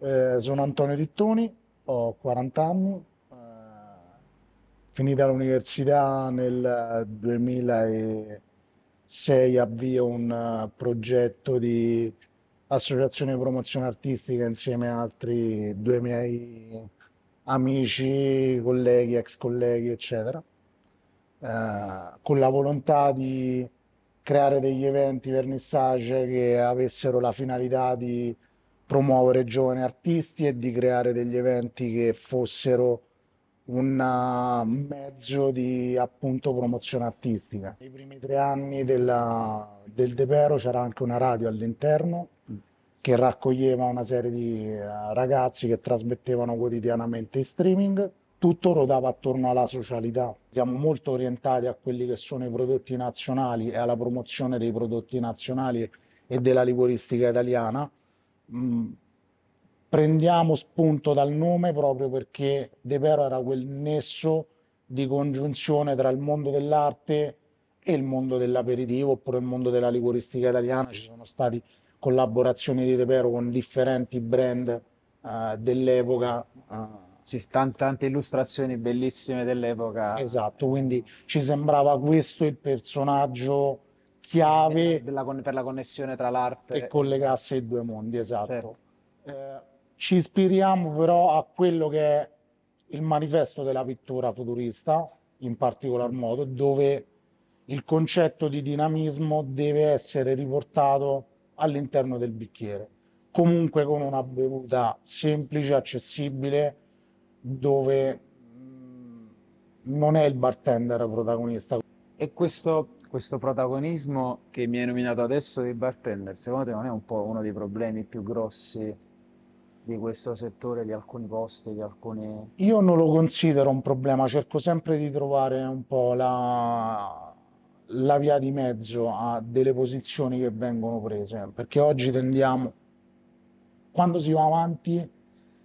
Eh, sono Antonio Tittoni, ho 40 anni, eh, finita l'università nel 2006 avvio un eh, progetto di associazione di promozione artistica insieme a altri due miei amici, colleghi, ex colleghi, eccetera, eh, con la volontà di creare degli eventi vernissage che avessero la finalità di promuovere giovani artisti e di creare degli eventi che fossero un uh, mezzo di appunto promozione artistica. Nei primi tre anni della, del Depero c'era anche una radio all'interno che raccoglieva una serie di uh, ragazzi che trasmettevano quotidianamente in streaming. Tutto ruotava attorno alla socialità. Siamo molto orientati a quelli che sono i prodotti nazionali e alla promozione dei prodotti nazionali e della liquoristica italiana mh, prendiamo spunto dal nome proprio perché De Pero era quel nesso di congiunzione tra il mondo dell'arte e il mondo dell'aperitivo oppure il mondo della liquoristica italiana. Ci sono state collaborazioni di De Pero con differenti brand uh, dell'epoca. Uh, sì, tante, tante, illustrazioni bellissime dell'epoca. Esatto, quindi ci sembrava questo il personaggio chiave della, della, per la connessione tra l'arte e collegasse i due mondi, esatto. Certo. Eh, ci ispiriamo però a quello che è il manifesto della pittura futurista, in particolar modo, dove il concetto di dinamismo deve essere riportato all'interno del bicchiere, comunque con una bevuta semplice, accessibile, dove mm, non è il bartender protagonista. E questo questo protagonismo che mi hai nominato adesso di bartender, secondo te non è un po' uno dei problemi più grossi di questo settore, di alcuni posti, di alcuni... Io non lo considero un problema, cerco sempre di trovare un po' la, la via di mezzo a delle posizioni che vengono prese, perché oggi tendiamo, quando si va avanti,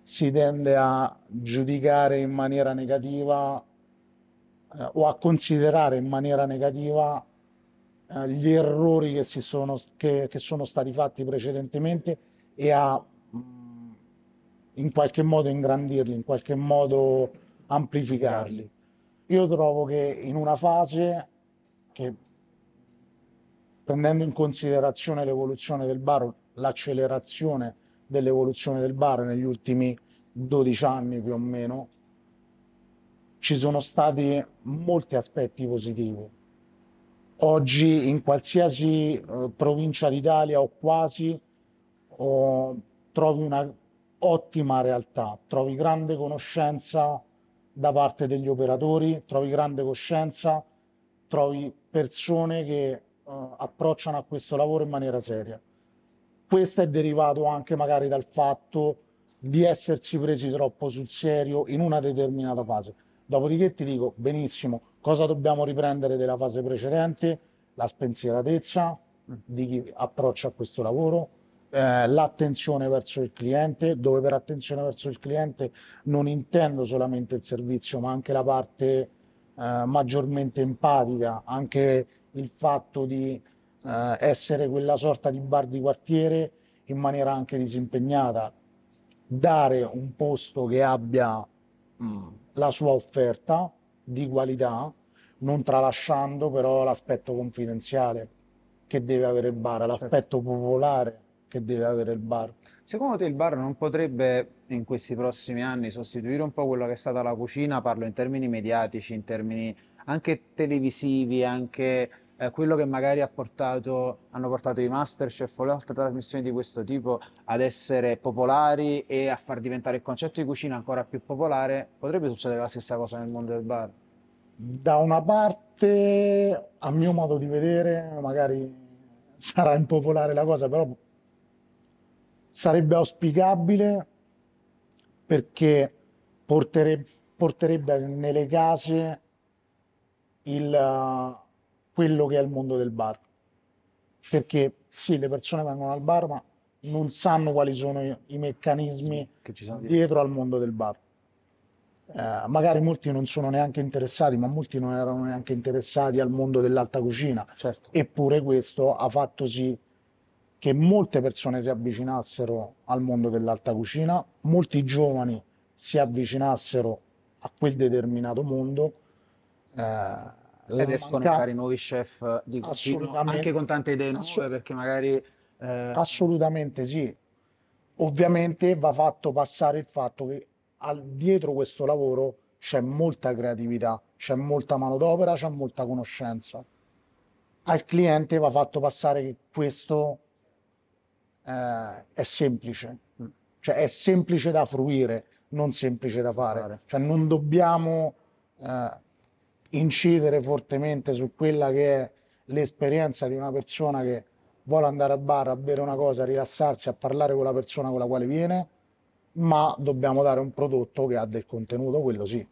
si tende a giudicare in maniera negativa eh, o a considerare in maniera negativa eh, gli errori che, sono, che, che, sono, stati fatti precedentemente e a mm, in qualche modo ingrandirli, in qualche modo amplificarli. Io trovo che in una fase che prendendo in considerazione l'evoluzione del bar, l'accelerazione dell'evoluzione del bar negli ultimi 12 anni più o meno, ci sono stati molti aspetti positivi Oggi in qualsiasi eh, provincia d'Italia o quasi oh, trovi una ottima realtà, trovi grande conoscenza da parte degli operatori, trovi grande coscienza, trovi persone che eh, approcciano a questo lavoro in maniera seria. Questo è derivato anche magari dal fatto di essersi presi troppo sul serio in una determinata fase. Dopodiché ti dico benissimo, Cosa dobbiamo riprendere della fase precedente? La spensieratezza di chi approccia a questo lavoro, eh, l'attenzione verso il cliente, dove per attenzione verso il cliente non intendo solamente il servizio, ma anche la parte eh, maggiormente empatica, anche il fatto di eh, essere quella sorta di bar di quartiere in maniera anche disimpegnata, dare un posto che abbia mh, la sua offerta, di qualità, non tralasciando però l'aspetto confidenziale che deve avere il bar, l'aspetto popolare che deve avere il bar. Secondo te il bar non potrebbe in questi prossimi anni sostituire un po' quello che è stata la cucina? Parlo in termini mediatici, in termini anche televisivi, anche eh, quello che magari ha portato, hanno portato i Masterchef o le altre trasmissioni di questo tipo ad essere popolari e a far diventare il concetto di cucina ancora più popolare, potrebbe succedere la stessa cosa nel mondo del bar? Da una parte, a mio modo di vedere, magari sarà impopolare la cosa, però sarebbe auspicabile perché porterebbe, porterebbe nelle case il, quello che è il mondo del bar. Perché sì, le persone vengono al bar, ma non sanno quali sono i, i meccanismi dietro al mondo del bar. Eh, magari molti non sono neanche interessati, ma molti non erano neanche interessati al mondo dell'alta cucina. Certo. Eppure questo ha fatto sì che molte persone si avvicinassero al mondo dell'alta cucina, molti giovani si avvicinassero a quel determinato mondo. Eh, ed escono magari nuovi chef di cucina, anche con tante idee nuove, perché magari... Eh... Assolutamente sì. Ovviamente va fatto passare il fatto che al, dietro questo lavoro c'è molta creatività, c'è molta manodopera, c'è molta conoscenza. Al cliente va fatto passare che questo eh, è semplice, mm. cioè è semplice da fruire, non semplice da fare. Cioè non dobbiamo eh, incidere fortemente su quella che è l'esperienza di una persona che vuole andare al bar a bere una cosa, a rilassarsi, a parlare con la persona con la quale viene, ma dobbiamo dare un prodotto che ha del contenuto, quello sì.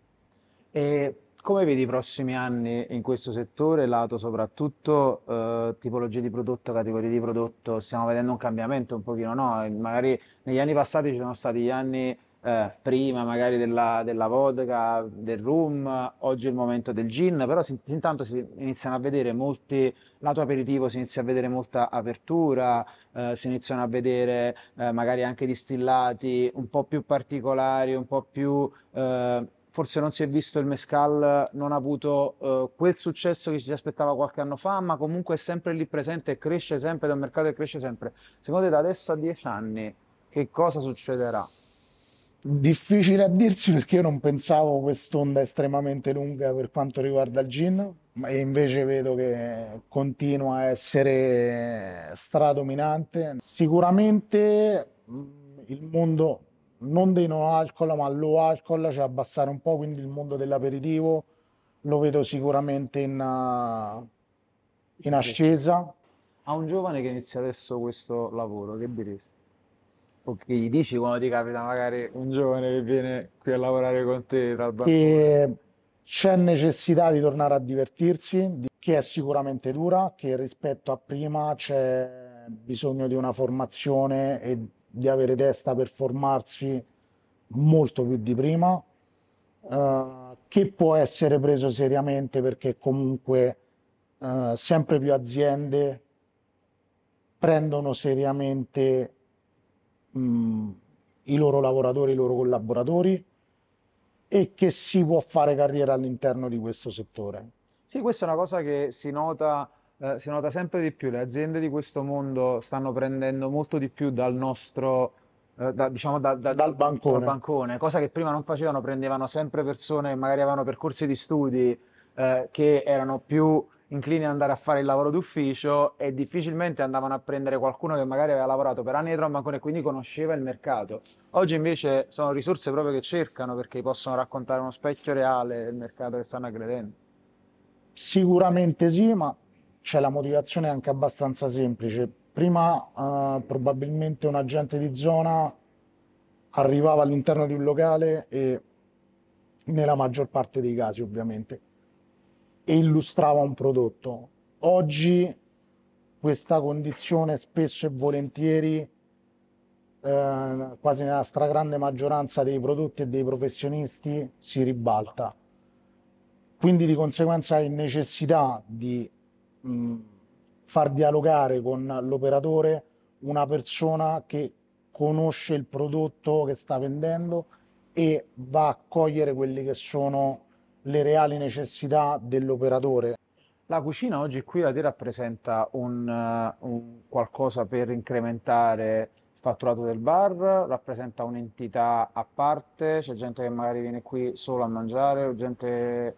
E come vedi i prossimi anni in questo settore, lato soprattutto eh, tipologie di prodotto, categorie di prodotto? Stiamo vedendo un cambiamento un pochino, no? Magari negli anni passati ci sono stati gli anni eh, prima magari della, della, vodka, del rum, oggi è il momento del gin, però si, intanto si iniziano a vedere molti, lato aperitivo si inizia a vedere molta apertura, eh, si iniziano a vedere eh, magari anche distillati un po' più particolari, un po' più... Eh, forse non si è visto il mescal, non ha avuto uh, quel successo che ci si aspettava qualche anno fa, ma comunque è sempre lì presente e cresce sempre, da un mercato che cresce sempre. Secondo te da adesso a dieci anni che cosa succederà? Difficile a dirsi perché io non pensavo quest'onda estremamente lunga per quanto riguarda il gin, e invece vedo che continua a essere stradominante. Sicuramente il mondo non dei no alcol, ma low alcol, cioè abbassare un po', quindi il mondo dell'aperitivo lo vedo sicuramente in, in ascesa. A un giovane che inizia adesso questo lavoro, che diresti? O che gli dici quando ti capita magari un giovane che viene qui a lavorare con te dal Che c'è necessità di tornare a divertirsi, che è sicuramente dura, che rispetto a prima c'è bisogno di una formazione e di avere testa per formarsi molto più di prima, eh, che può essere preso seriamente perché comunque eh, sempre più aziende prendono seriamente mh, i loro lavoratori, i loro collaboratori e che si può fare carriera all'interno di questo settore. Sì, questa è una cosa che si nota, eh, si nota sempre di più. Le aziende di questo mondo stanno prendendo molto di più dal nostro, eh, da, diciamo da, da, dal, bancone. dal, bancone. cosa che prima non facevano, prendevano sempre persone che magari avevano percorsi di studi eh, che erano più inclini ad andare a fare il lavoro d'ufficio e difficilmente andavano a prendere qualcuno che magari aveva lavorato per anni al bancone e quindi conosceva il mercato. Oggi invece sono risorse proprio che cercano perché possono raccontare uno specchio reale del mercato che stanno aggredendo. Sicuramente sì, ma c'è la motivazione anche abbastanza semplice. Prima eh, probabilmente un agente di zona arrivava all'interno di un locale e nella maggior parte dei casi ovviamente e illustrava un prodotto. Oggi questa condizione spesso e volentieri, eh, quasi nella stragrande maggioranza dei prodotti e dei professionisti, si ribalta. Quindi di conseguenza hai necessità di mh, far dialogare con l'operatore una persona che conosce il prodotto che sta vendendo e va a cogliere quelli che sono le reali necessità dell'operatore. La cucina oggi qui a te rappresenta un, uh, un qualcosa per incrementare il fatturato del bar, rappresenta un'entità a parte, c'è gente che magari viene qui solo a mangiare, gente...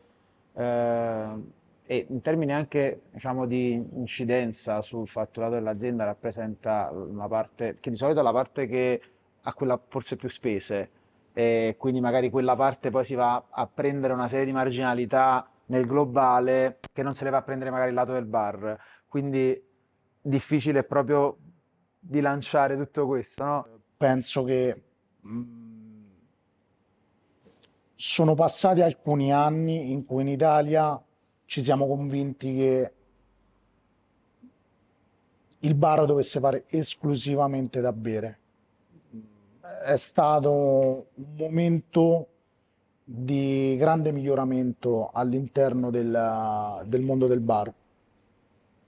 Eh, e in termini anche diciamo, di incidenza sul fatturato dell'azienda rappresenta una parte, che di solito è la parte che ha quella forse più spese, e quindi magari quella parte poi si va a prendere una serie di marginalità nel globale che non se le va a prendere magari il lato del bar. Quindi difficile proprio bilanciare tutto questo, no? Penso che mm, sono passati alcuni anni in cui in Italia ci siamo convinti che il bar dovesse fare esclusivamente da bere è stato un momento di grande miglioramento all'interno del, del mondo del bar,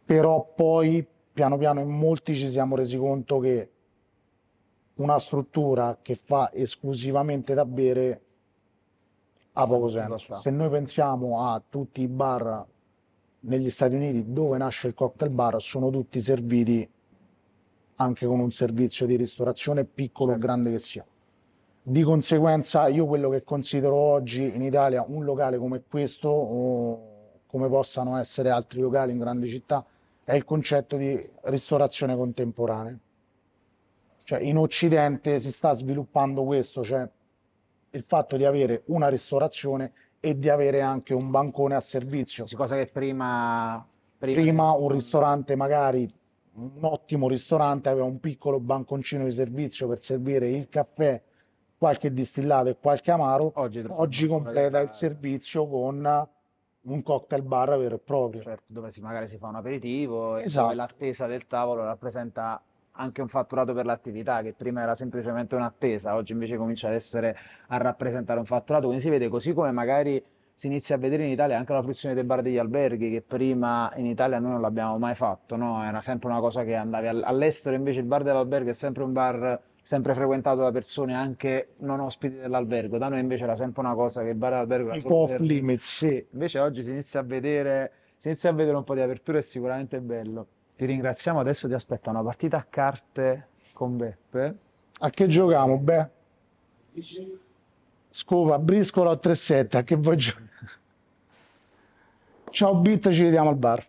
però poi piano piano in molti ci siamo resi conto che una struttura che fa esclusivamente da bere ha poco senso. Se noi pensiamo a tutti i bar negli Stati Uniti dove nasce il cocktail bar, sono tutti serviti anche con un servizio di ristorazione piccolo o grande che sia. Di conseguenza io quello che considero oggi in Italia un locale come questo o come possano essere altri locali in grandi città è il concetto di ristorazione contemporanea. Cioè in Occidente si sta sviluppando questo, cioè il fatto di avere una ristorazione e di avere anche un bancone a servizio. Cosa che prima... Prima, prima un ristorante magari un ottimo ristorante aveva un piccolo banconcino di servizio per servire il caffè, qualche distillato e qualche amaro. Oggi, Oggi completa il servizio con un cocktail bar vero e proprio. Certo, dove si, magari si fa un aperitivo esatto. e l'attesa del tavolo rappresenta anche un fatturato per l'attività che prima era semplicemente un'attesa, oggi invece comincia ad essere a rappresentare un fatturato, quindi si vede così come magari si inizia a vedere in Italia anche la fruizione dei bar degli alberghi, che prima in Italia noi non l'abbiamo mai fatto, no? Era sempre una cosa che andavi all'estero, invece il bar dell'albergo è sempre un bar sempre frequentato da persone anche non ospiti dell'albergo. Da noi invece era sempre una cosa che il bar dell'albergo era off per... limits. Sì, invece oggi si inizia a vedere si inizia a vedere un po' di apertura e sicuramente è bello. Ti ringraziamo, adesso ti aspetta una partita a carte con Beppe. A che giochiamo, Beh? Scopa, briscola 3-7, a che vuoi giocare? Ciao Bit, ci vediamo al bar.